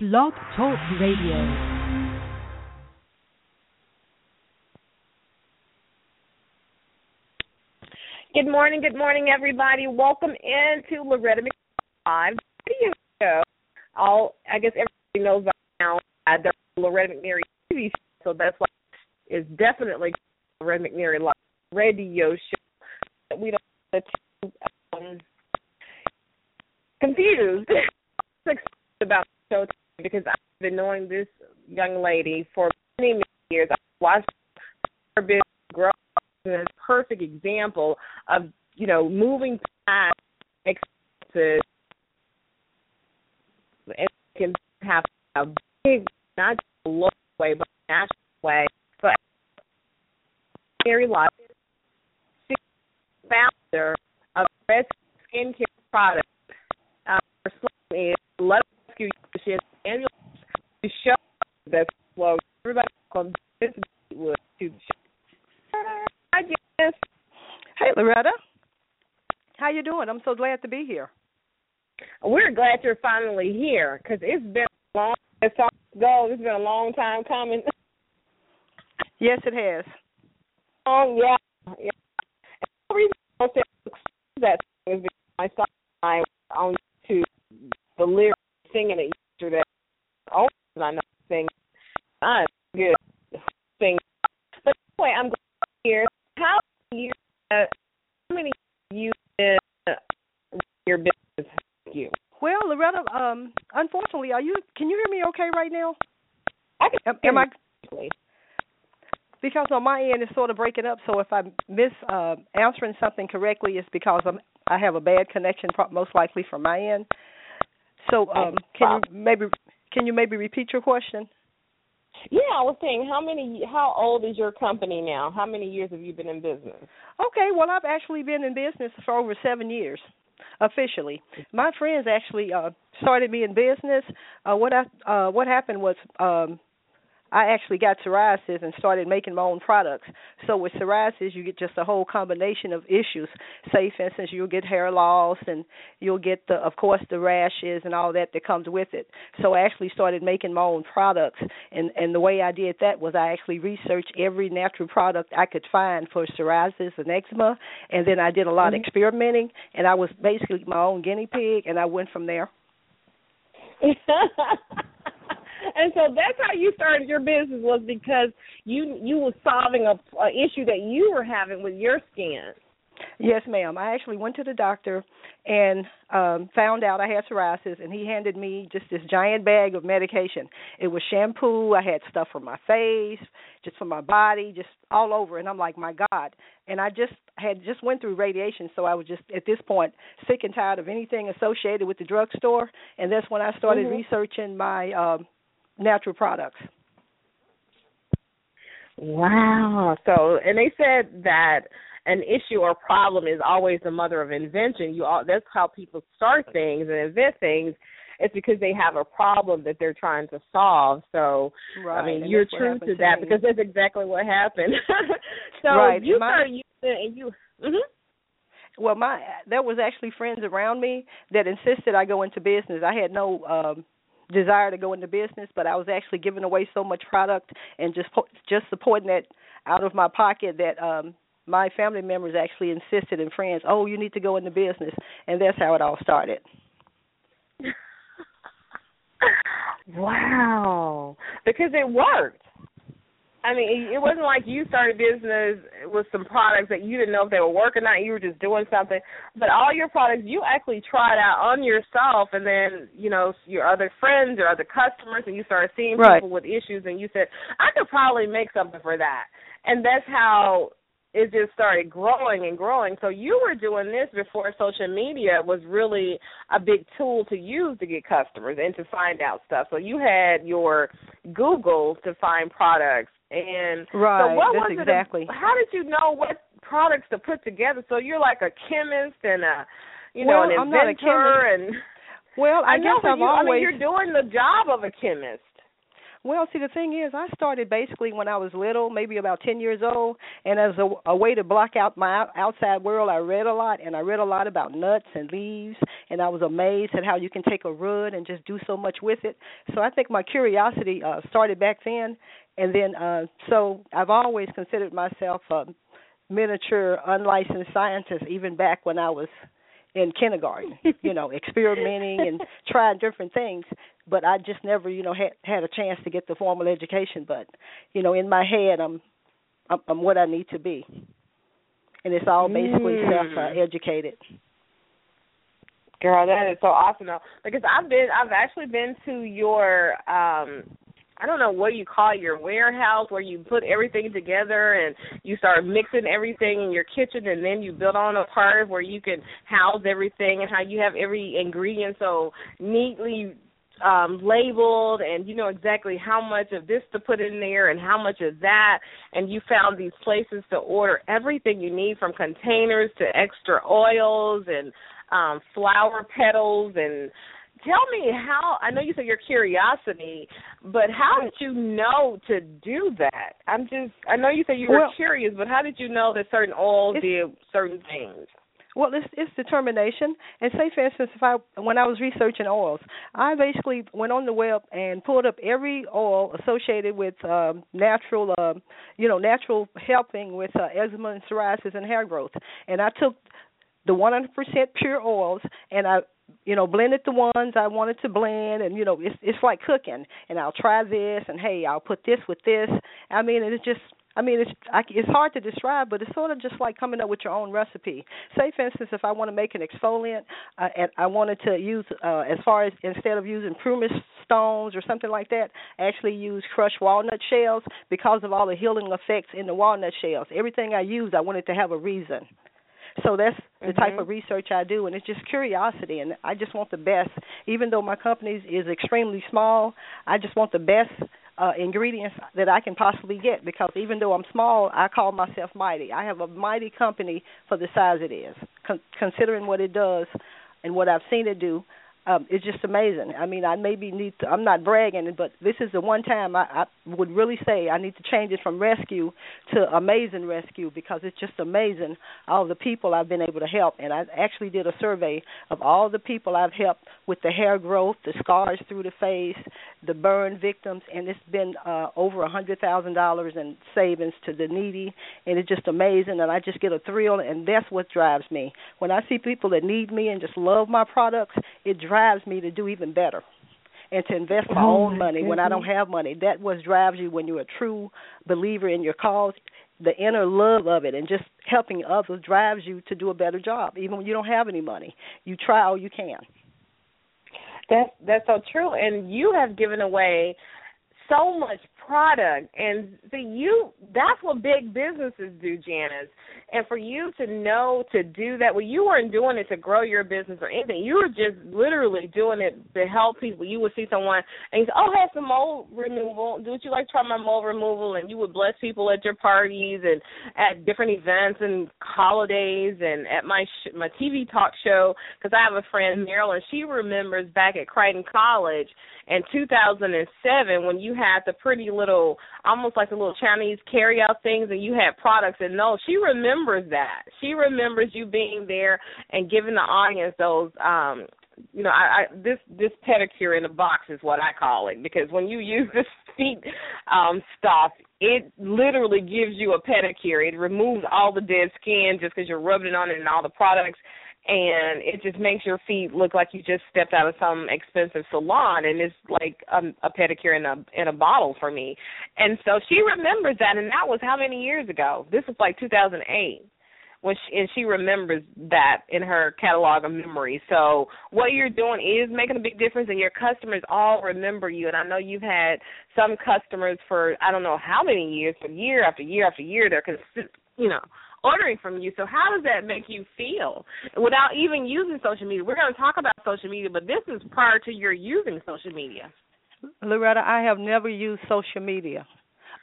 Blog Talk Radio. Good morning, good morning, everybody. Welcome into Loretta McNary video show. All I guess everybody knows by now uh, the Loretta McNary TV show, so that's why it's definitely Loretta McNary live radio show. We don't get um, confused about the show because I've been knowing this young lady for many, many years. I've watched her business grow as a perfect example of you know moving past expenses and can have a big not just a local way but a national way. But Mary Life, founder of Red Skincare Products, uh, her slogan is "Let rescue you." She has annual to show the slogan. Everybody this Wood to the show. Hi, Jess. Hey, Loretta. How you doing? I'm so glad to be here. We're glad you're finally here because it's been a long. As it's been a long time coming. Yes, it has. Oh yeah, yeah. And the reason I said that is because I saw I on to the lyrics singing it yesterday. Oh, I know sing. I'm good sing. But anyway, I'm glad here. How you? Uh, how many you in your business? You. Well, Loretta, um, unfortunately, are you? Can you hear me okay right now? I can. Am, am I? Because on my end it's sort of breaking up. So if I miss uh, answering something correctly, it's because I'm I have a bad connection, most likely from my end. So um, can you maybe can you maybe repeat your question? Yeah, I was saying, how many? How old is your company now? How many years have you been in business? Okay, well, I've actually been in business for over seven years, officially. My friends actually uh started me in business. Uh What I uh what happened was um I actually got psoriasis and started making my own products. So with psoriasis, you get just a whole combination of issues. Say, for instance, you'll get hair loss and you'll get the, of course, the rashes and all that that comes with it. So I actually started making my own products, and and the way I did that was I actually researched every natural product I could find for psoriasis and eczema, and then I did a lot mm-hmm. of experimenting, and I was basically my own guinea pig, and I went from there. and so that's how you started your business was because you you were solving a, a issue that you were having with your skin. Yes, ma'am. I actually went to the doctor and um found out I had psoriasis and he handed me just this giant bag of medication. It was shampoo, I had stuff for my face, just for my body, just all over and I'm like, "My god." And I just had just went through radiation, so I was just at this point sick and tired of anything associated with the drugstore and that's when I started mm-hmm. researching my um natural products. Wow. So, and they said that an issue or problem is always the mother of invention. You all that's how people start things and invent things. It's because they have a problem that they're trying to solve. So, right. I mean, and you're true to, to that because that's exactly what happened. so right. you my, started using and you. Mm-hmm. Well, my there was actually friends around me that insisted I go into business. I had no um desire to go into business, but I was actually giving away so much product and just just supporting it out of my pocket that um my family members actually insisted and friends, "Oh, you need to go into business." And that's how it all started. wow. Because it worked. I mean, it wasn't like you started business with some products that you didn't know if they were working or not. You were just doing something. But all your products, you actually tried out on yourself, and then you know your other friends or other customers, and you started seeing right. people with issues, and you said, "I could probably make something for that." And that's how it just started growing and growing. So you were doing this before social media was really a big tool to use to get customers and to find out stuff. So you had your Google to find products and right, so what was exactly. it? How did you know what products to put together? So you're like a chemist and a, you well, know, an I'm inventor and. Well, I, I know guess I've you, always. I mean, you're doing the job of a chemist. Well, see, the thing is, I started basically when I was little, maybe about 10 years old, and as a, a way to block out my outside world, I read a lot, and I read a lot about nuts and leaves, and I was amazed at how you can take a root and just do so much with it. So I think my curiosity uh, started back then, and then uh, so I've always considered myself a miniature unlicensed scientist, even back when I was in kindergarten, you know, experimenting and trying different things. But I just never, you know, had had a chance to get the formal education. But you know, in my head, I'm I'm, I'm what I need to be, and it's all basically mm. self uh, educated. Girl, that is so awesome though. Because I've been I've actually been to your um I don't know what you call your warehouse where you put everything together and you start mixing everything in your kitchen and then you build on a part where you can house everything and how you have every ingredient so neatly um labeled and you know exactly how much of this to put in there and how much of that. And you found these places to order everything you need from containers to extra oils and um flower petals and tell me how I know you said your curiosity, but how did you know to do that? I'm just I know you said you were well, curious, but how did you know that certain oils did certain things? Well, it's, it's determination. And say, for instance, if I when I was researching oils, I basically went on the web and pulled up every oil associated with um, natural, um, you know, natural helping with uh, eczema and psoriasis and hair growth. And I took the 100% pure oils and I you know blended the ones I wanted to blend and you know it's it's like cooking and I'll try this and hey I'll put this with this. I mean it's just I mean it's I, it's hard to describe but it's sort of just like coming up with your own recipe. Say for instance if I want to make an exfoliant uh, and I wanted to use uh, as far as instead of using pumice stones or something like that actually use crushed walnut shells because of all the healing effects in the walnut shells. Everything I use I wanted to have a reason so that's the mm-hmm. type of research I do, and it's just curiosity, and I just want the best. Even though my company is extremely small, I just want the best uh, ingredients that I can possibly get because even though I'm small, I call myself mighty. I have a mighty company for the size it is, Con- considering what it does and what I've seen it do um, it's just amazing. I mean, I maybe need to. I'm not bragging, but this is the one time I, I would really say I need to change it from rescue to amazing rescue because it's just amazing all the people I've been able to help. And I actually did a survey of all the people I've helped with the hair growth, the scars through the face, the burn victims, and it's been uh, over a hundred thousand dollars in savings to the needy, and it's just amazing. And I just get a thrill, and that's what drives me. When I see people that need me and just love my products, it drives drives me to do even better and to invest my oh, own money when I don't have money. That what drives you when you're a true believer in your cause. The inner love of it and just helping others drives you to do a better job, even when you don't have any money. You try all you can. That's that's so true, and you have given away so much product. And see you that's what big businesses do janice. And for you to know to do that well you weren't doing it to grow your business or anything. You were just literally doing it to help people. You would see someone and you say oh I have some mold removal. Do you like. Try my mold removal. And you would bless people at your parties and at different events and holidays and at my sh- my tv talk show. Because i have a friend marilyn. She remembers back at crichton college in 2007 when you had the pretty little, almost like the little Chinese carry out things, and you had products. And no, she remembers that. She remembers you being there and giving the audience those um you know, I, I this this pedicure in a box is what I call it because when you use this feet um stuff, it literally gives you a pedicure. It removes all the dead skin just because you're rubbing it on it and all the products and it just makes your feet look like you just stepped out of some expensive salon and it's like a, a pedicure in a in a bottle for me and so she remembers that and that was how many years ago this was like 2008 when she, and she remembers that in her catalog of memories. So what you're doing is making a big difference, and your customers all remember you. And I know you've had some customers for I don't know how many years, for year after year after year. They're consistent, you know ordering from you. So how does that make you feel without even using social media? We're going to talk about social media, but this is prior to your using social media. Loretta, I have never used social media.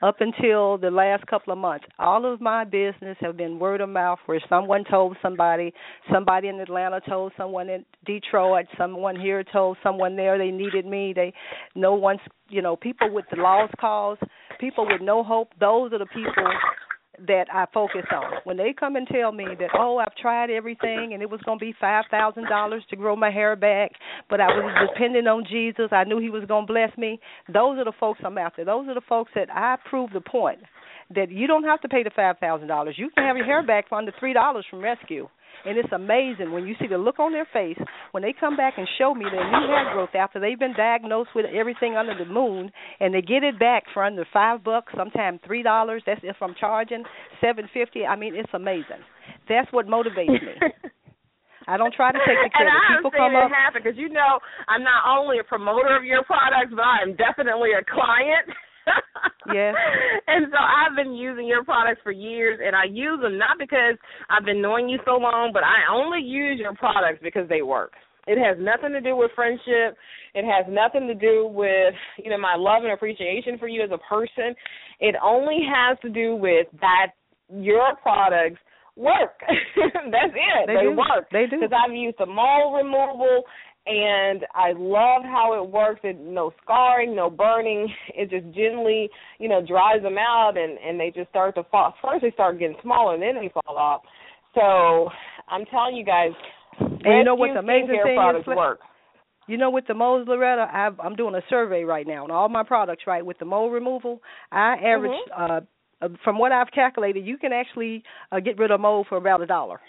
up until the last couple of months. All of my business have been word of mouth where someone told somebody, somebody in Atlanta told someone in Detroit, someone here told someone there they needed me. They no one's you know, people with the lost cause, people with no hope, those are the people that I focus on. When they come and tell me that, oh, I've tried everything and it was going to be five thousand dollars to grow my hair back, but I was depending on Jesus. I knew He was going to bless me. Those are the folks I'm after. Those are the folks that I prove the point that you don't have to pay the five thousand dollars. You can have your hair back for under three dollars from Rescue. And it's amazing when you see the look on their face when they come back and show me their new hair growth after they've been diagnosed with everything under the moon, and they get it back for under five bucks, sometimes three dollars. That's if I'm charging seven fifty. I mean, it's amazing. That's what motivates me. I don't try to take the credit. And People come up. it happen because you know I'm not only a promoter of your products, but I am definitely a client. Yeah. And so I've been using your products for years, and I use them not because I've been knowing you so long, but I only use your products because they work. It has nothing to do with friendship. It has nothing to do with, you know, my love and appreciation for you as a person. It only has to do with that your products work. That's it. They, they work. They do. Because I've used the mole removal and I love how it works. It no scarring, no burning. It just gently, you know, dries them out, and and they just start to fall. First, they start getting smaller, and then they fall off. So I'm telling you guys, and you know what the amazing thing products is? Work. You know, with the moles, Loretta, I've, I'm doing a survey right now on all my products. Right, with the mole removal, I average. Mm-hmm. uh from what I've calculated, you can actually uh, get rid of mold for about a dollar.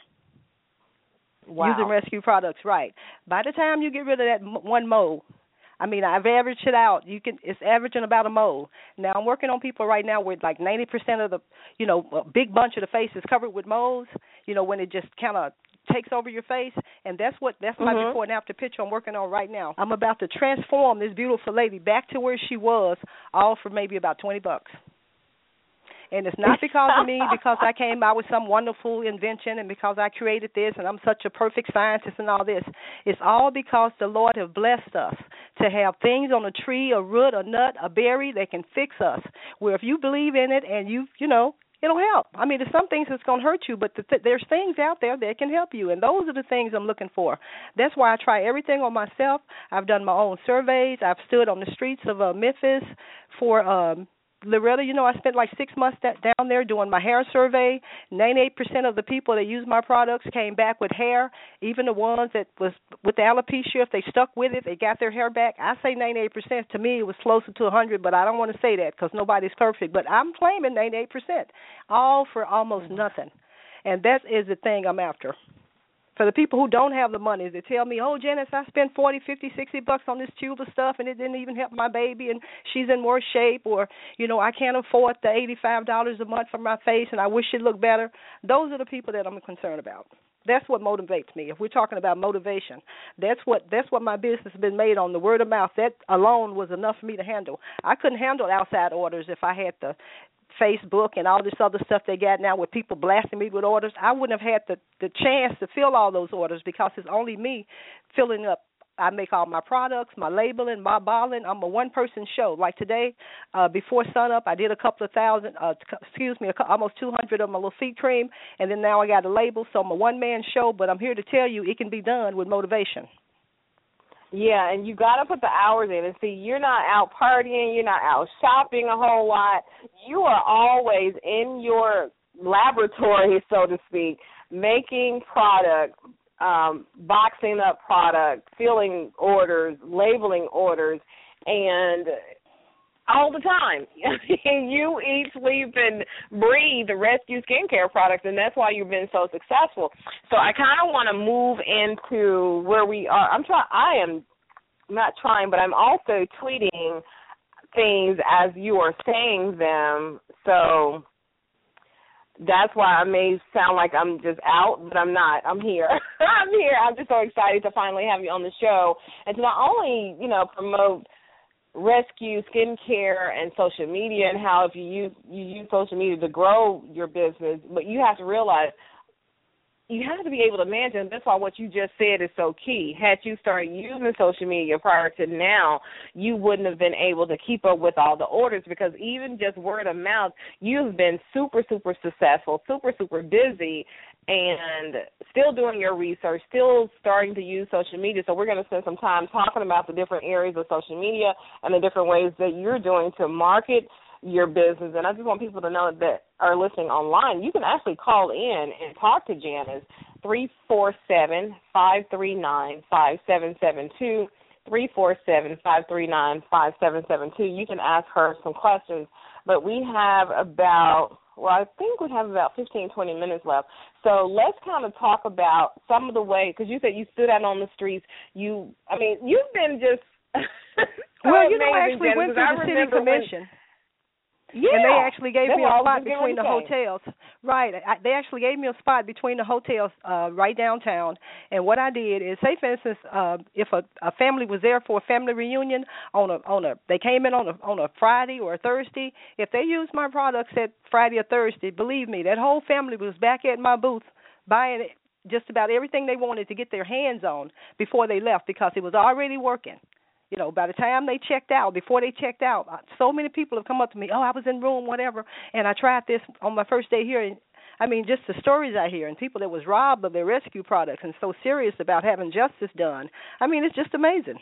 Wow. Using rescue products, right? By the time you get rid of that m- one mole, I mean, I've averaged it out. You can it's averaging about a mole. Now I'm working on people right now where like 90% of the, you know, a big bunch of the face is covered with moles. You know, when it just kind of takes over your face, and that's what that's my mm-hmm. before and after picture I'm working on right now. I'm about to transform this beautiful lady back to where she was, all for maybe about 20 bucks and it's not because of me because I came out with some wonderful invention and because I created this and I'm such a perfect scientist and all this. It's all because the Lord have blessed us to have things on a tree, a root, a nut, a berry that can fix us. Where if you believe in it and you, you know, it'll help. I mean, there's some things that's going to hurt you, but the th- there's things out there that can help you, and those are the things I'm looking for. That's why I try everything on myself. I've done my own surveys. I've stood on the streets of uh, Memphis for um Loretta, you know, I spent like six months that, down there doing my hair survey. Ninety-eight percent of the people that use my products came back with hair. Even the ones that was with the alopecia, if they stuck with it, they got their hair back. I say ninety-eight percent. To me, it was closer to a hundred, but I don't want to say that because nobody's perfect. But I'm claiming ninety-eight percent, all for almost mm-hmm. nothing, and that is the thing I'm after for the people who don't have the money, they tell me, "Oh, Janice, I spent forty, fifty, sixty bucks on this tube of stuff, and it didn't even help my baby, and she's in worse shape, or you know, I can't afford the eighty-five dollars a month for my face, and I wish it looked better." Those are the people that I'm concerned about. That's what motivates me. If we're talking about motivation, that's what that's what my business has been made on. The word of mouth that alone was enough for me to handle. I couldn't handle outside orders if I had to Facebook and all this other stuff they got now with people blasting me with orders, I wouldn't have had the the chance to fill all those orders because it's only me filling up I make all my products, my labeling, my bottling. I'm a one person show. Like today, uh before sunup, I did a couple of thousand, uh excuse me, a, almost 200 of my little seed cream, and then now I got a label. So I'm a one man show, but I'm here to tell you it can be done with motivation. Yeah, and you got to put the hours in. And see, you're not out partying, you're not out shopping a whole lot. You are always in your laboratory, so to speak, making product, um, boxing up product, filling orders, labeling orders, and all the time. you eat, sleep, and breathe the rescue skincare products, and that's why you've been so successful. So I kind of want to move into where we are. I'm trying. I am not trying, but I'm also tweeting things as you are saying them. So that's why I may sound like I'm just out, but I'm not. I'm here. I'm here. I'm just so excited to finally have you on the show and to not only, you know, promote rescue skincare and social media and how if you use you use social media to grow your business, but you have to realize you have to be able to manage and that's why what you just said is so key. Had you started using social media prior to now, you wouldn't have been able to keep up with all the orders because even just word of mouth, you've been super, super successful, super, super busy and still doing your research, still starting to use social media. So we're going to spend some time talking about the different areas of social media and the different ways that you're doing to market your business. And I just want people to know that are listening online, you can actually call in and talk to Janice three four seven five three nine five seven seven two three four seven five three nine five seven seven two. You can ask her some questions. But we have about well, I think we have about fifteen twenty minutes left. So let's kind of talk about some of the ways, because you said you stood out on the streets. You, I mean, you've been just. so well, you know, I actually went through the city commission. When, yeah. And they actually gave That's me a spot between the hotels. Right. I, they actually gave me a spot between the hotels uh right downtown. And what I did is say for instance, uh if a, a family was there for a family reunion on a on a they came in on a on a Friday or a Thursday, if they used my products at Friday or Thursday, believe me, that whole family was back at my booth buying just about everything they wanted to get their hands on before they left because it was already working. You know, by the time they checked out, before they checked out, uh, so many people have come up to me. Oh, I was in room whatever, and I tried this on my first day here. And I mean, just the stories I hear, and people that was robbed of their rescue products, and so serious about having justice done. I mean, it's just amazing.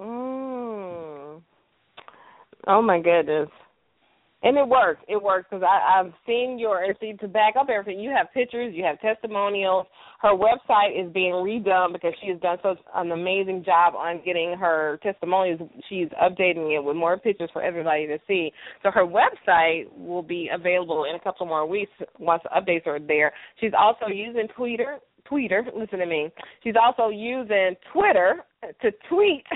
Mm. Oh my goodness. And it works. It works because I've seen your see to back up everything. You have pictures, you have testimonials. Her website is being redone because she has done such an amazing job on getting her testimonials. She's updating it with more pictures for everybody to see. So her website will be available in a couple more weeks once the updates are there. She's also using Twitter Twitter. Listen to me. She's also using Twitter to tweet.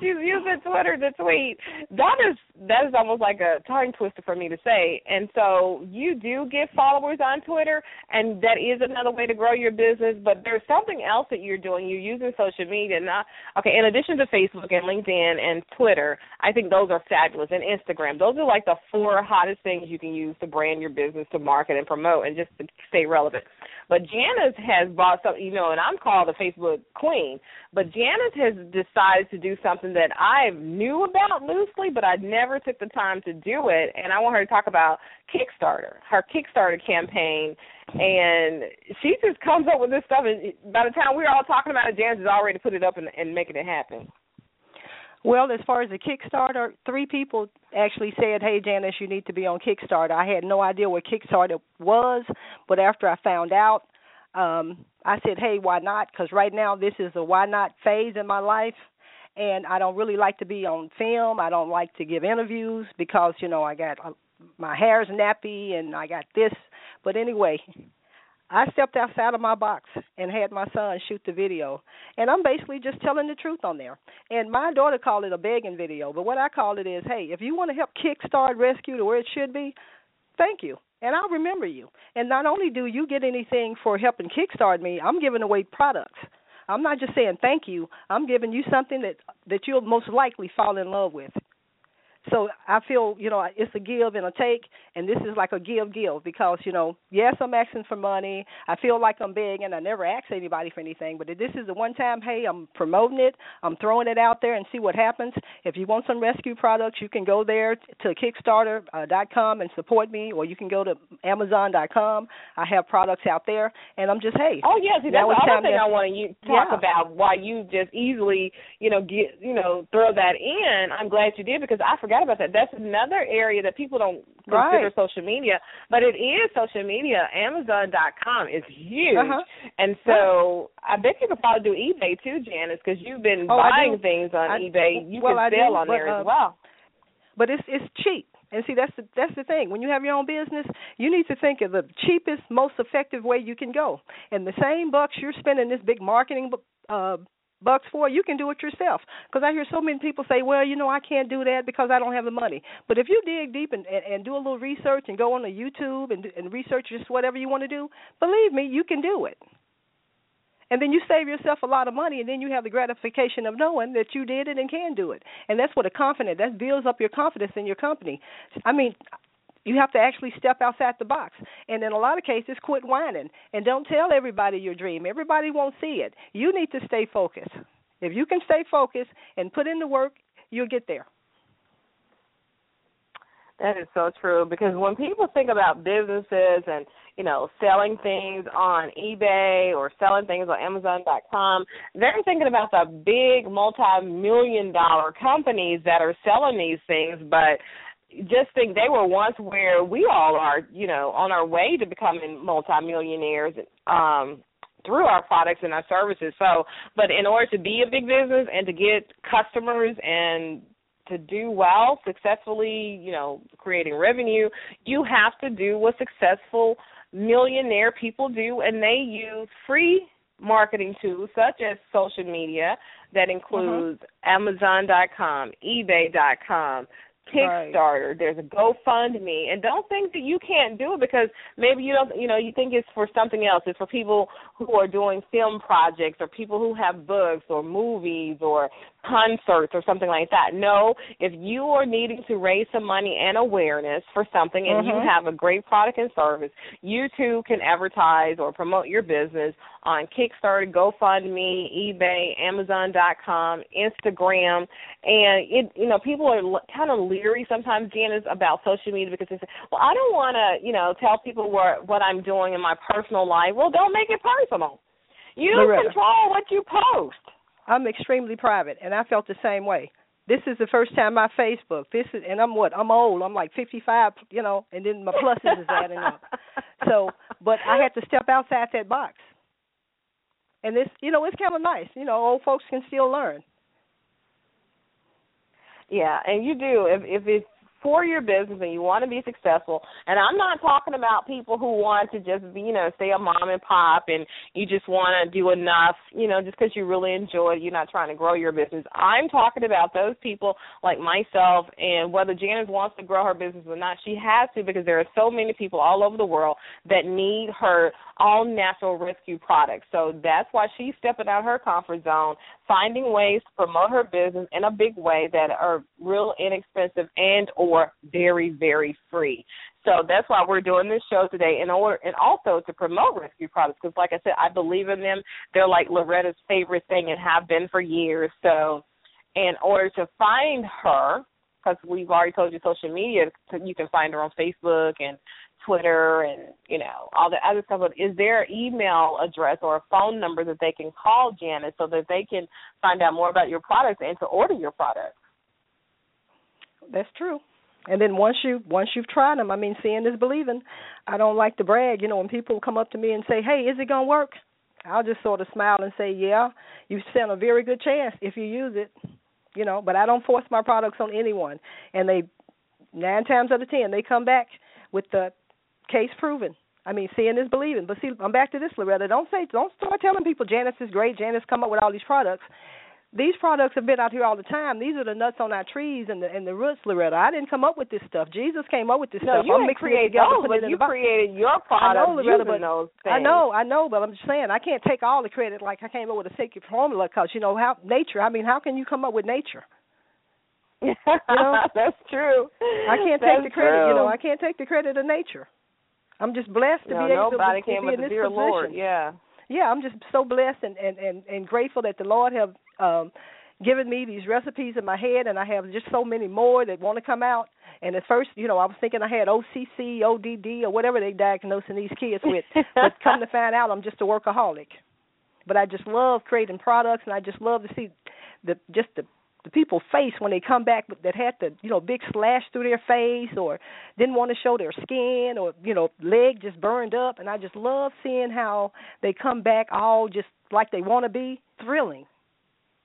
She's using Twitter to tweet. That is that is almost like a tongue twister for me to say. And so you do get followers on Twitter, and that is another way to grow your business. But there's something else that you're doing. You're using social media. Not okay. In addition to Facebook and LinkedIn and Twitter, I think those are fabulous. And Instagram. Those are like the four hottest things you can use to brand your business, to market and promote, and just to stay relevant. But Janice has bought some, you know, and I'm called the Facebook queen. But Janice has decided to do something that I knew about loosely, but I never took the time to do it. And I want her to talk about Kickstarter, her Kickstarter campaign. And she just comes up with this stuff. And by the time we're all talking about it, Janice has already put it up and, and making it happen. Well, as far as the Kickstarter, three people actually said, "Hey, Janice, you need to be on Kickstarter." I had no idea what Kickstarter was, but after I found out, um, I said, "Hey, why not?" Because right now this is a why not phase in my life, and I don't really like to be on film. I don't like to give interviews because you know I got uh, my hair's nappy and I got this. But anyway, I stepped outside of my box and had my son shoot the video. And I'm basically just telling the truth on there. And my daughter called it a begging video, but what I call it is, hey, if you want to help kickstart rescue to where it should be, thank you. And I'll remember you. And not only do you get anything for helping kickstart me, I'm giving away products. I'm not just saying thank you. I'm giving you something that that you'll most likely fall in love with. So I feel, you know, it's a give and a take, and this is like a give give because, you know, yes, I'm asking for money. I feel like I'm begging. I never ask anybody for anything, but this is the one time, hey, I'm promoting it. I'm throwing it out there and see what happens. If you want some rescue products, you can go there to Kickstarter.com uh, and support me, or you can go to Amazon.com. I have products out there, and I'm just, hey. Oh yeah, see, that's the other thing I want to talk yeah. about. Why you just easily, you know, get, you know, throw that in. I'm glad you did because I forgot forgot about that. That's another area that people don't consider right. social media, but it is social media. Amazon.com is huge, uh-huh. and so I bet you could probably do eBay too, Janice, because you've been oh, buying things on I, eBay. You well, can I sell do, on but, there uh, as well. But it's it's cheap. And see, that's the that's the thing. When you have your own business, you need to think of the cheapest, most effective way you can go. And the same bucks you're spending this big marketing uh, bucks for, you can do it yourself. Because I hear so many people say, well, you know, I can't do that because I don't have the money. But if you dig deep and, and, and do a little research and go on the YouTube and, and research just whatever you want to do, believe me, you can do it. And then you save yourself a lot of money, and then you have the gratification of knowing that you did it and can do it. And that's what a confidence that builds up your confidence in your company. I mean, You have to actually step outside the box. And in a lot of cases, quit whining and don't tell everybody your dream. Everybody won't see it. You need to stay focused. If you can stay focused and put in the work, you'll get there. That is so true because when people think about businesses and you know selling things on eBay or selling things on Amazon.com, they're thinking about the big multi-million dollar companies that are selling these things, but just think they were once where we all are, you know, on our way to becoming multimillionaires um through our products and our services. So, but in order to be a big business and to get customers and to do well successfully, you know, creating revenue, you have to do what successful millionaire people do, and they use free marketing tools such as social media that includes mm-hmm. Amazon.com, eBay.com, Kickstarter, right. there's a GoFundMe, and don't think that you can't do it because maybe you don't, you know, you think it's for something else. It's for people who are doing film projects or people who have books or movies or concerts or something like that. No, if you are needing to raise some money and awareness for something and mm-hmm. you have a great product and service, you too can advertise or promote your business on Kickstarter, GoFundMe, eBay, Amazon.com, Instagram, and it you know people are kind of leery sometimes Janice about social media because they say, "Well, I don't want to, you know, tell people what what I'm doing in my personal life." Well, don't make it personal. You Loretta. control what you post. I'm extremely private, and I felt the same way. This is the first time my Facebook. This is, and I'm what? I'm old. I'm like 55, you know, and then my pluses is adding up. So, but I had to step outside that box. And this, you know, it's kind of nice. You know, old folks can still learn. Yeah, and you do. If if it's for your business and you want to be successful and i'm not talking about people who want to just be you know stay a mom and pop and you just want to do enough you know just because you really enjoy it you're not trying to grow your business. I'm talking about those people like myself and whether janice wants to grow her business or not she has to because there are so many people all over the world that need her all natural rescue products. So that's why she's stepping out of her comfort zone finding ways to promote her business in a big way that are real inexpensive and or very very free. So that's why we're doing this show today in order and also to promote rescue products because like I said I believe in them. They're like Loretta's favorite thing and have been for years. So in order to find her because we've already told you social media you can find her on Facebook and Twitter and you know all the other stuff. But is there an email address or a phone number that they can call Janice so that they can find out more about your products and to order your products? That's true. And then once you once you've tried them, I mean, seeing is believing. I don't like to brag, you know. When people come up to me and say, "Hey, is it gonna work?" I'll just sort of smile and say, "Yeah, you stand a very good chance if you use it." You know, but I don't force my products on anyone. And they nine times out of ten they come back with the case proven. I mean, seeing is believing. But see, I'm back to this, Loretta. Don't say, don't start telling people Janice is great. Janice come up with all these products. These products have been out here all the time. These are the nuts on our trees and the and the roots, Loretta. I didn't come up with this stuff. Jesus came up with this no, stuff. You I'm didn't create those, but you created your products I know, Loretta, but those things. I know, I know, but I'm just saying I can't take all the credit. Like I came up with a secret formula because you know how nature. I mean, how can you come up with nature? you know, that's true. I can't that's take the credit. True. You know, I can't take the credit of nature. I'm just blessed to no, be able nobody to, came to be in this dear position. Lord. Yeah. Yeah, I'm just so blessed and and and, and grateful that the Lord have um given me these recipes in my head and I have just so many more that want to come out. And at first, you know, I was thinking I had OCD, ODD, or whatever they diagnosing these kids with. but come to find out, I'm just a workaholic. But I just love creating products, and I just love to see the just the the people face when they come back that had the you know big slash through their face or didn't want to show their skin or you know leg just burned up. And I just love seeing how they come back all just like they want to be. Thrilling.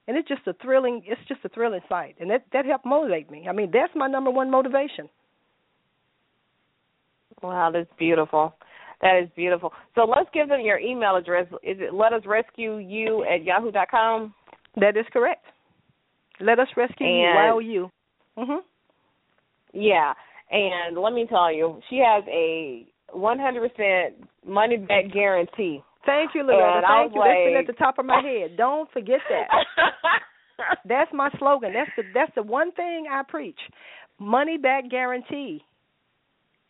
And it's just a thrilling it's just a thrilling sight. And that that helped motivate me. I mean that's my number one motivation. Wow that's beautiful. That is beautiful. So let's give them your email address. Is it let us rescue you at yahoo dot com? That is correct let us rescue and, you while you. Mhm. Yeah, and let me tell you, she has a 100% money back guarantee. Thank you, Loretta. And Thank you. Like, That's been at the top of my head. Don't forget that. that's my slogan. That's the that's the one thing I preach. Money back guarantee.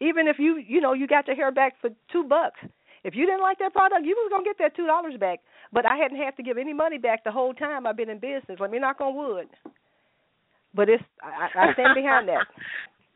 Even if you you know you got your hair back for two bucks, if you didn't like that product, you was gonna get that two dollars back. But I hadn't had to give any money back the whole time I've been in business. Let me knock on wood. But it's I, I stand behind that.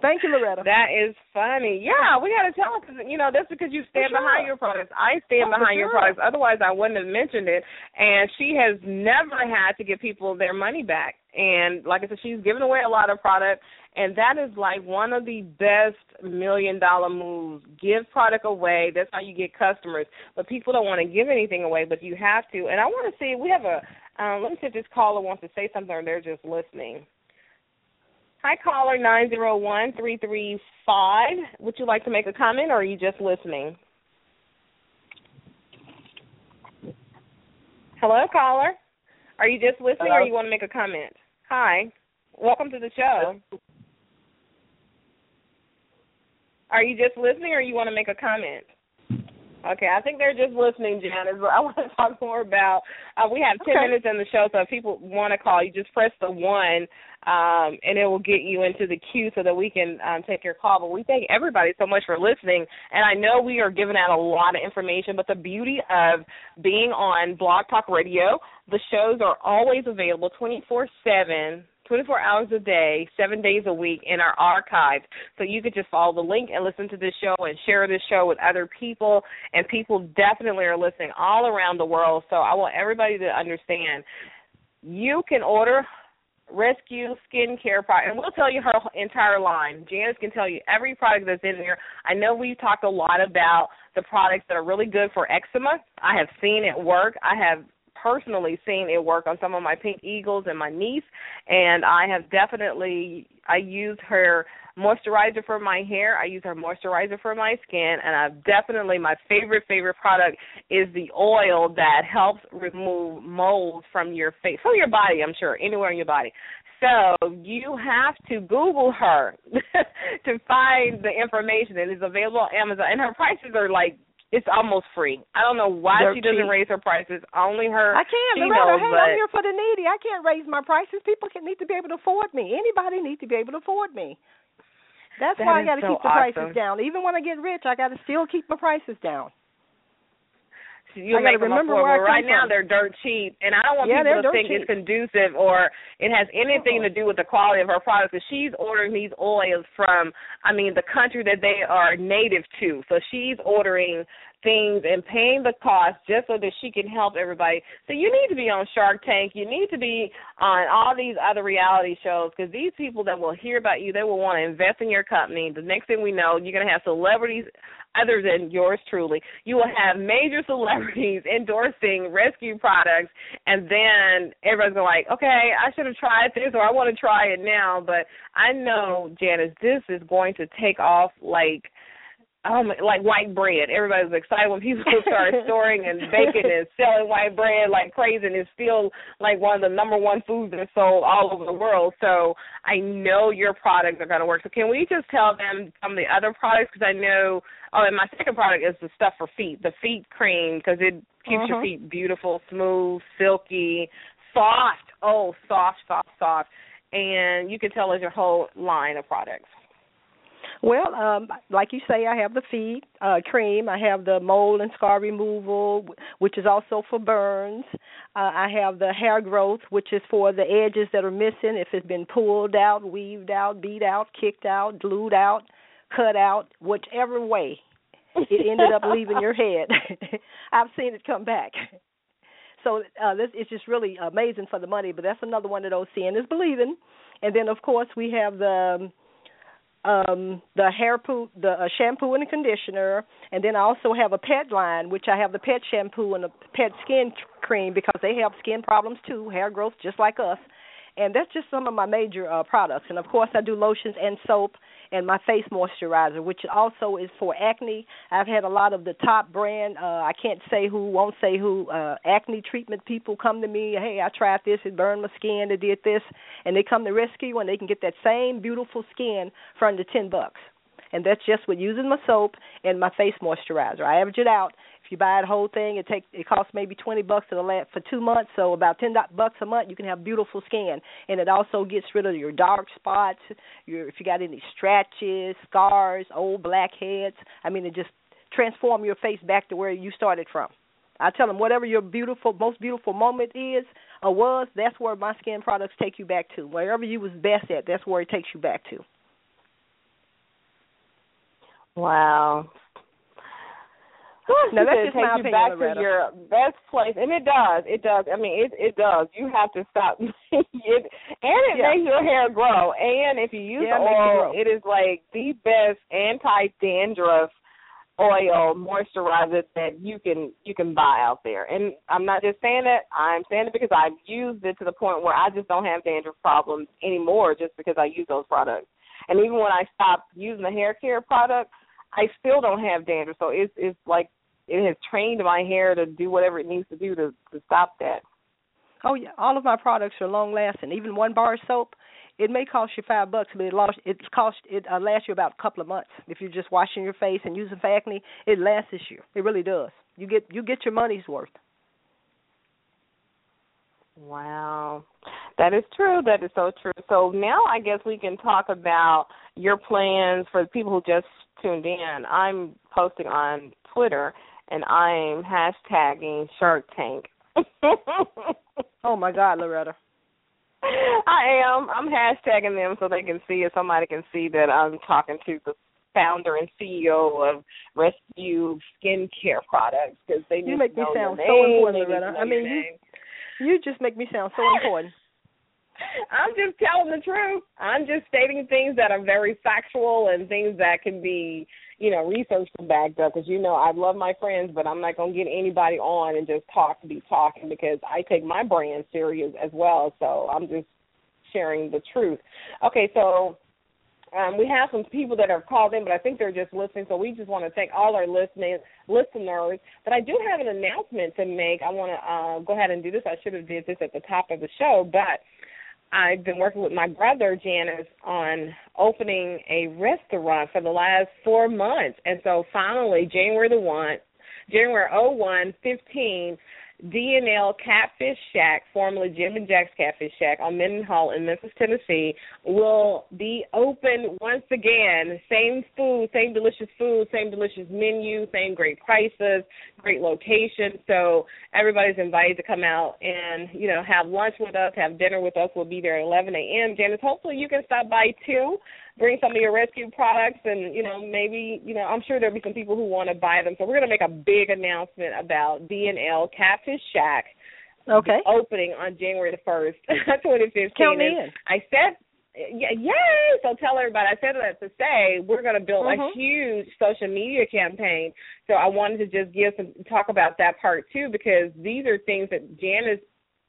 Thank you, Loretta. That is funny. Yeah, we got to tell because you know that's because you stand sure. behind your products. I stand oh, behind sure. your products. Otherwise, I wouldn't have mentioned it. And she has never had to give people their money back. And like I said, she's given away a lot of product, and that is like one of the best million dollar moves. Give product away. That's how you get customers. But people don't want to give anything away, but you have to. And I want to see. We have a. Um, let me see if this caller wants to say something, or they're just listening. Hi, caller nine zero one three three five. Would you like to make a comment, or are you just listening? Hello, caller. Are you just listening, Hello? or you want to make a comment? Hi, welcome to the show. Are you just listening, or you want to make a comment? Okay, I think they're just listening, Janice. But I want to talk more about. Uh, we have ten Okay. minutes in the show, so if people want to call, you just press the one, um, and it will get you into the queue so that we can um, take your call. But we thank everybody so much for listening, and I know we are giving out a lot of information. But the beauty of being on Blog Talk Radio, the shows are always available twenty four seven 24 hours a day, seven days a week in our archives. So you could just follow the link and listen to this show and share this show with other people. And people definitely are listening all around the world. So I want everybody to understand you can order rescue skincare product and we'll tell you her entire line. Janice can tell you every product that's in there. I know we've talked a lot about the products that are really good for eczema. I have seen it work. I have personally seen it work on some of my pink eagles and my niece and I have definitely I use her moisturizer for my hair, I use her moisturizer for my skin and I've definitely my favorite favorite product is the oil that helps remove mold from your face from your body, I'm sure, anywhere in your body. So you have to Google her to find the information. It is available on Amazon, and her prices are like it's almost free. I don't know why They're she doesn't cheap. raise her prices. Only her. I can't. She Loretta, knows, hey, but I'm here for the needy. I can't raise my prices. People can need to be able to afford me. Anybody need to be able to afford me. That's That why I got to so keep the awesome. prices down. Even when I get rich, I got to still keep my prices down. You I make them remember affordable. where I come right now they're dirt cheap, and I don't want Yeah, people to think it's cheap. conducive or it has anything to uh-uh. do with the quality of her products. Because she's ordering these oils from, I mean, the country that they are native to. So she's ordering things and paying the cost just so that she can help everybody. So you need to be on Shark Tank. You need to be on all these other reality shows because these people that will hear about you, they will want to invest in your company. The next thing we know, you're going to have celebrities other than yours truly. You will have major celebrities endorsing rescue products, and then everybody's gonna like, okay, I should have tried this, or I want to try it now. But I know, Janice, this is going to take off like um like white bread. Everybody was excited when people started storing and baking and selling white bread like crazy and it's still like one of the number one foods that are sold all over the world. So I know your products are going to work. So can we just tell them some of the other products because I know oh and my second product is the stuff for feet, the feet cream because it keeps your Mhm. feet beautiful, smooth, silky, soft. Oh, soft, soft, soft. And you can tell us your whole line of products. Well, um, like you say, I have the feet uh, cream. I have the mold and scar removal, which is also for burns. Uh, I have the hair growth, which is for the edges that are missing. If it's been pulled out, weaved out, beat out, kicked out, glued out, cut out, whichever way it ended up leaving your head. I've seen it come back. So uh, this it's just really amazing for the money. But that's another one of those seeing is believing. And then of course we have the um, um the hair poo the uh, shampoo and the conditioner. And then I also have a pet line which I have the pet shampoo and the pet skin cream because they have skin problems too. Hair growth just like us and that's just some of my major uh products and of course I do lotions and soap and my face moisturizer which also is for acne I've had a lot of the top brand uh I can't say who won't say who uh acne treatment people come to me hey I tried this it burned my skin it did this and they come to rescue and they can get that same beautiful skin for under ten bucks and that's just with using my soap and my face moisturizer. I average it out. You buy the whole thing, it takes it costs maybe twenty bucks for the last, for two months, so about ten bucks a month. You can have beautiful skin, and it also gets rid of your dark spots, your if you got any scratches, scars, old blackheads. I mean, it just transform your face back to where you started from. I tell them whatever your beautiful, most beautiful moment is or was, that's where my skin products take you back to. Wherever you was best at, that's where it takes you back to. Wow. Now that's just take my you opinion, back Loretta. to your best place, and it does. It does. I mean, it it does. You have to stop. it, and it Yeah. makes your hair grow. And if you use Yeah, the it oil, it is like the best anti-dandruff oil moisturizer that you can you can buy out there. And I'm not just saying that. I'm saying it because I've used it to the point where I just don't have dandruff problems anymore, just because I use those products. And even when I stopped using the hair care product, I still don't have dandruff. So it's it's like it has trained my hair to do whatever it needs to do to to stop that. Oh yeah, all of my products are long lasting. Even one bar of soap, it may cost you five bucks, but it lost it cost it uh, lasts you about a couple of months. If you're just washing your face and using for acne, it lasts you. It really does. You get you get your money's worth. Wow. That is true. That is so true. So now I guess we can talk about your plans for the people who just tuned in. I'm posting on Twitter and I'm hashtagging Shark Tank. Oh my God, Loretta. I am. I'm hashtagging them so they can see it. Somebody can see that I'm talking to the founder and CEO of Rescue Skincare Products because they You make me sound so important, they need to Loretta. I mean, you- You just make me sound so important. I'm just telling the truth. I'm just stating things that are very factual and things that can be, you know, research and backed up. Because you know, I love my friends, but I'm not gonna get anybody on and just talk to be talking because I take my brand serious as well. So I'm just sharing the truth. Okay, so um, we have some people that have called in, but I think they're just listening. So we just want to thank all our listening listeners. But I do have an announcement to make. I want to uh, go ahead and do this. I should have did this at the top of the show, but I've been working with my brother Janice on opening a restaurant for the last four months, and so finally January the one, January oh one fifteen. D&L Catfish Shack, formerly Jim and Jack's Catfish Shack on Mendenhall in Memphis, Tennessee, will be open once again. Same food, same delicious food, same delicious menu, same great prices, great location. So everybody's invited to come out and, you know, have lunch with us, have dinner with us. We'll be there at 11 a.m. Janice, hopefully you can stop by too bring some of your rescue products and you know maybe you know i'm sure there'll be some people who want to buy them so we're going to make a big announcement about d and l catfish shack Okay. opening on january the first 2015 Count me in. i said yeah, yay! So tell everybody. I said that to say we're going to build a Mhm. huge social media campaign. So I wanted to just give some talk about that part too, because these are things that Janice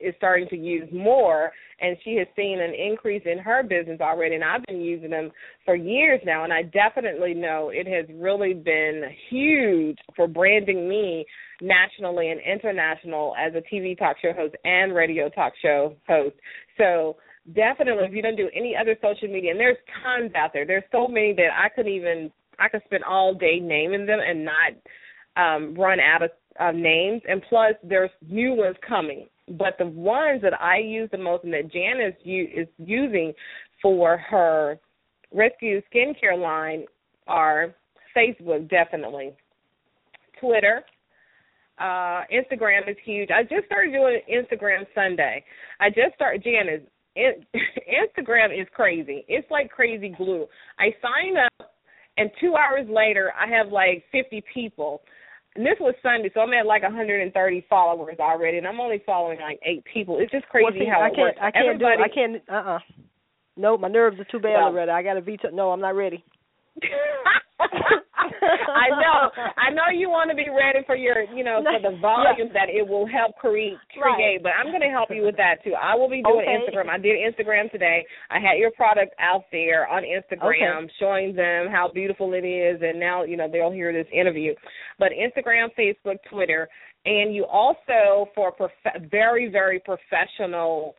is starting to use more, and she has seen an increase in her business already. And I've been using them for years now, and I definitely know it has really been huge for branding me nationally and international as a TV talk show host and radio talk show host. So definitely, if you don't do any other social media, and there's tons out there. There's so many that I could even I could spend all day naming them and not um, run out of uh, names. And plus, there's new ones coming. But the ones that I use the most and that Janice is using for her rescue skincare line are Facebook, definitely, Twitter, uh, Instagram is huge. I just started doing Instagram Sunday. I just started Janice. In, Instagram is crazy. It's like crazy glue. I sign up, and two hours later, I have like 50 people. And this was Sunday, so I'm at like 130 followers already, and I'm only following like eight people. It's just crazy well, see, how I it can't. works. I can't do. it. I can't. Uh. uh No, my nerves are too bad, Well- Loretta. I got a veto. No, I'm not ready. I know. I know you want to be ready for your, you know, for the volume that it will help create, Right. create. But I'm going to help you with that too. I will be doing Okay. Instagram. I did Instagram today. I had your product out there on Instagram, showing them how beautiful it is, and now you know they'll hear this interview. But Instagram, Facebook, Twitter, and you also for prof- very, very professional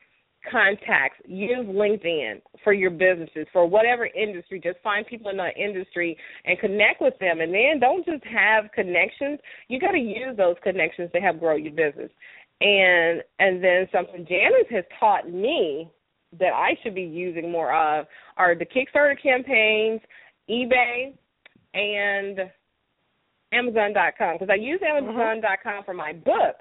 contacts. Use LinkedIn for your businesses, for whatever industry. Just find people in that industry and connect with them. And then don't just have connections. You got to use those connections to help grow your business. And and then something Janice has taught me that I should be using more of are the Kickstarter campaigns, eBay, and Amazon.com because I use Mm-hmm. Amazon.com for my book.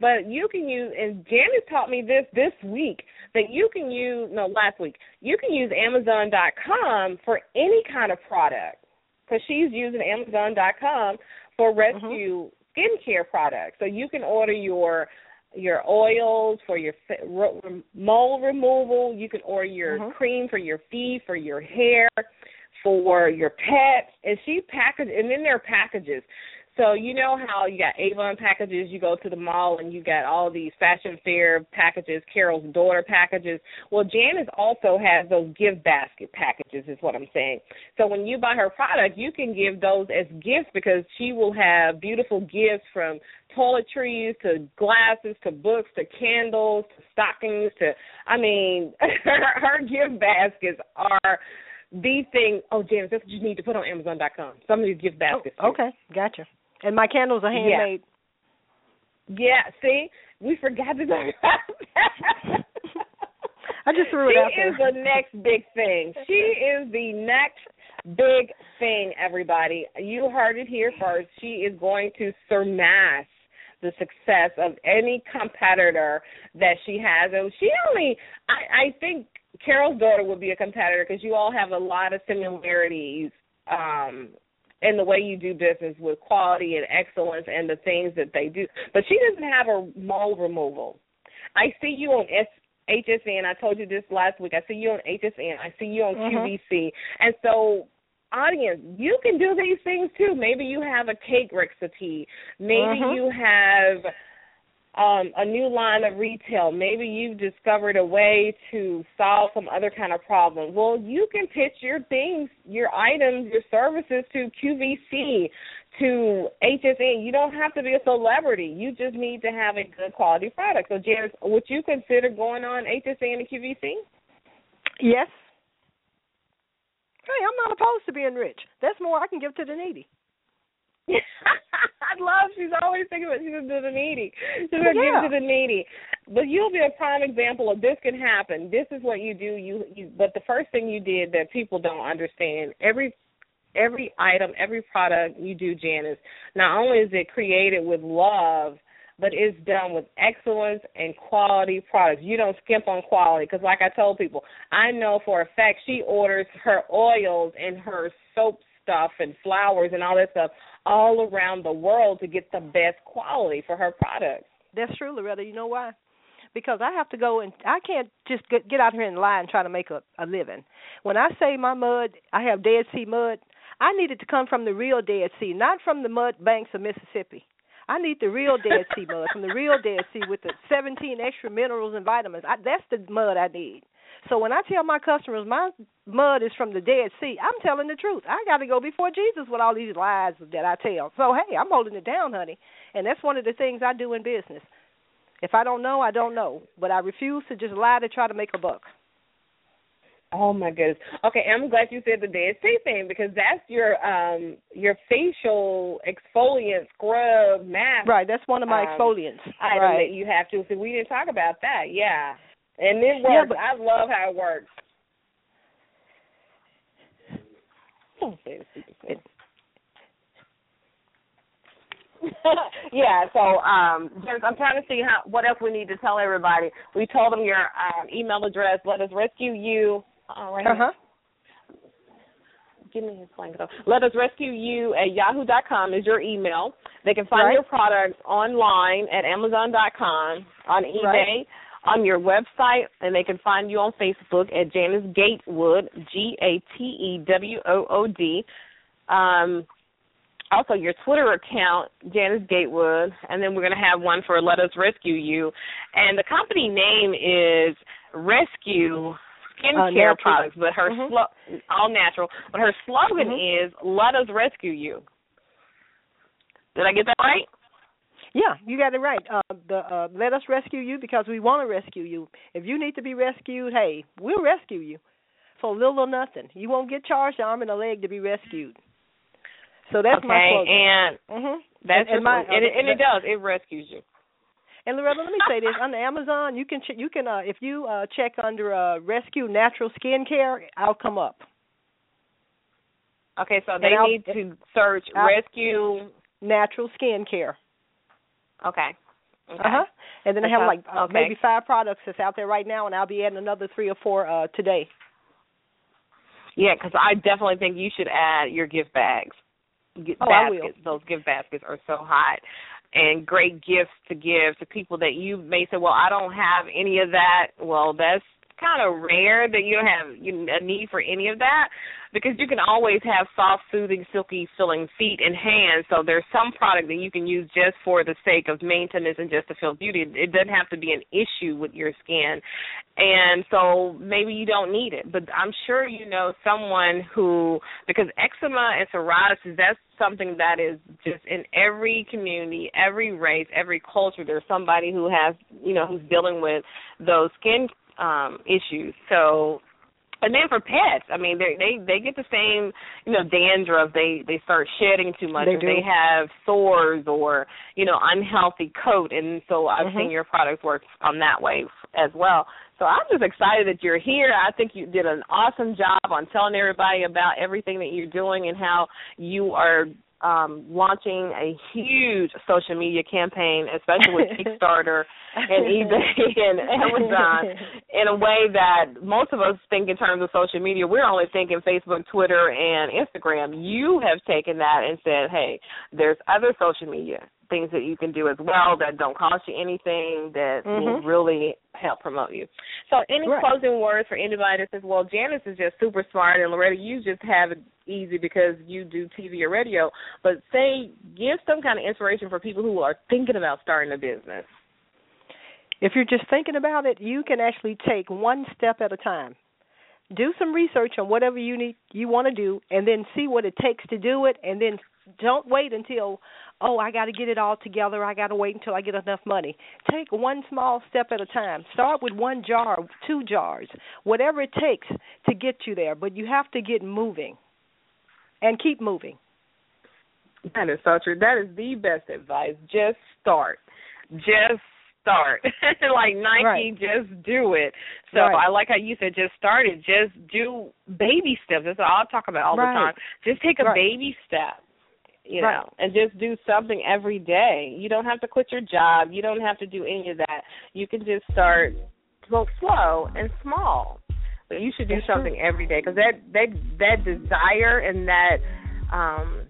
But you can use, and Janice taught me this this week that you can use, no, last week, you can use Amazon.com for any kind of product because she's using Amazon.com for rescue skincare products. So you can order your your oils for your mole removal. You can order your Mhm. cream for your feet, for your hair, for your pets, and she packaged. And then there are packages. So you know how you got Avon packages, you go to the mall and you got all these fashion fair packages, Carol's daughter packages. Well, Janice also has those gift basket packages is what I'm saying. So when you buy her product, you can give those as gifts because she will have beautiful gifts from toiletries to glasses to books to candles to stockings to I mean her, her gift baskets are the thing. Oh, Janice, that's what you need to put on Amazon.com. Some of these gift oh, baskets. Oh, okay, gotcha. And my candles are handmade. Yeah, yeah see, we forgot to talk about. I just threw it she out there. is the next big thing. She is the next big thing, everybody. You heard it here first. She is going to surmass the success of any competitor that she has. And she only, I, I think Carol's daughter would be a competitor because you all have a lot of similarities um in the way you do business with quality and excellence and the things that they do. But she doesn't have a mole removal. I see you on S- HSN. I told you this last week. I see you on HSN. I see you on Mhm. QVC. And so, audience, you can do these things too. Maybe you have a cake recipe. Maybe Mhm. you have um, a new line of retail. Maybe you've discovered a way to solve some other kind of problem. Well, you can pitch your things, your items, your services to QVC, to HSN. You don't have to be a celebrity. You just need to have a good quality product. So, Janice, would you consider going on HSN and QVC? Yes. Hey, I'm not opposed to being rich. That's more I can give to the needy. I love. She's always thinking about she's gonna do the needy. She's gonna Yeah. give to the needy. But you'll be a prime example of this can happen. This is what you do. You, you but the first thing you did that people don't understand every every item, every product you do, Janice. Not only is it created with love, but it's done with excellence and quality products. You don't skimp on quality because, like I told people, I know for a fact she orders her oils and her soap stuff and flowers and all that stuff all around the world to get the best quality for her products. That's true, Loretta. You know why? Because I have to go and I can't just get, out here and lie and try to make a, a living. When I say my mud, I have Dead Sea mud. I need it to come from the real Dead Sea, not from the mud banks of Mississippi. I need the real Dead Sea mud from the real Dead Sea with the 17 extra minerals and vitamins. I, that's the mud I need. So when I tell my customers my mud is from the Dead Sea, I'm telling the truth. I got to go before Jesus with all these lies that I tell. So hey, I'm holding it down, honey, and that's one of the things I do in business. If I don't know, I don't know, but I refuse to just lie to try to make a buck. Oh my goodness. Okay, I'm glad you said the Dead Sea thing because that's your um your facial exfoliant scrub mask Right, that's one of my Um, exfoliants. item right. that you have to. So we didn't talk about that. Yeah, and it works. Yeah, but- I love how it works. Don't say the stupid thing. yeah, so um just, I'm trying to see how what else we need to tell everybody. We told them your um, email address. Let us rescue you. All right. Uh huh. Give me his blanket. Let us rescue you at yahoo.com is your email. They can find Right. your products online at amazon.com, on eBay, Right. On your website, and they can find you on Facebook at Janice Gatewood, G A T E W O O D. Um, also, your Twitter account, Janice Gatewood, and then we're going to have one for Let Us Rescue You. And the company name is Rescue Skincare natural. Products, but her Mhm. slo- all natural. But her slogan Mhm. is "Let us rescue you." Did I get that right? Yeah, you got it right. Uh, the uh, let us rescue you because we want to rescue you. If you need to be rescued, hey, we'll rescue you for little or nothing. You won't get charged an arm and a leg to be rescued. So that's okay, my slogan. and mm-hmm. that's and, and, my, and, it, and it does. It rescues you. And Loretta, let me say this: on Amazon, you can ch- you can uh, if you uh, check under uh, Rescue Natural Skincare, I'll come up. Okay, so they need to search I'll, Rescue Natural Skincare. Okay. okay. Uh huh. And then I have like uh, okay. maybe five products that's out there right now, and I'll be adding another three or four uh, today. Yeah, because I definitely think you should add your gift bags. Oh, baskets. Those gift baskets are so hot and great gifts to give to people that you may say, well, I don't have any of that. Well, that's kind of rare that you don't have you a need for any of that because you can always have soft, soothing, silky feeling feet and hands. So there's some product that you can use just for the sake of maintenance and just to feel beauty. It doesn't have to be an issue with your skin. And so maybe you don't need it. But I'm sure you know someone who, because eczema and psoriasis, that's something that is just in every community, every race, every culture. There's somebody who has, you know, who's dealing with those skin um issues. So and then for pets, I mean, they they they get the same, you know, dandruff. They they start shedding too much. They or do. They have sores or you know unhealthy coat, and so I've Mm-hmm. seen your products work on that way as well. So I'm just excited that you're here. I think you did an awesome job on telling everybody about everything that you're doing and how you are um, launching a huge social media campaign, especially with Kickstarter and eBay and Amazon, in a way that most of us think in terms of social media. We're only thinking Facebook, Twitter, and Instagram. You have taken that and said, hey, there's other social media things that you can do as well that don't cost you anything that will Mhm. really help promote you. So, any Right. closing words for anybody that says, "Well, Janice is just super smart, and Loretta, you just have it easy because you do TV or radio," but say, give some kind of inspiration for people who are thinking about starting a business. If you're just thinking about it, you can actually take one step at a time. Do some research on whatever you need you want to do and then see what it takes to do it and then don't wait until oh, I got to get it all together. I got to wait until I get enough money. Take one small step at a time. Start with one jar, two jars, whatever it takes to get you there, but you have to get moving. And keep moving. That is so true. That is the best advice. Just start. Just start. like Nike, Right. just do it. So Right. I like how you said just start it. Just do baby steps. That's what I'll talk about all Right. the time. Just take a baby step. You Right. know, and just do something every day. You don't have to quit your job. You don't have to do any of that. You can just start go slow and small. But you should do That's true. something every day because that that that desire and that um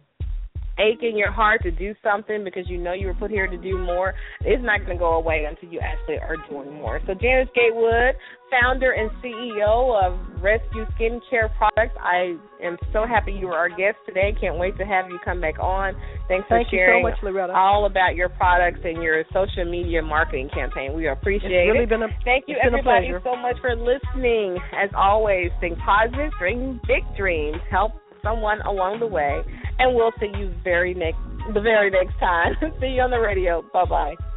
ache in your heart to do something because you know you were put here to do more is not going to go away until you actually are doing more. So Janice Gatewood, founder and CEO of Rescue Skincare Products, I am so happy you were our guest today. Can't wait to have you come back on. Thanks for Thank you sharing so much, Loretta. all about your products and your social media marketing campaign. We appreciate it's really it. been a Thank you, it's everybody, so much for listening. As always, think positive, dream big dreams, help someone along the way, and we'll see you very next the very next time. see you on the radio. Bye bye.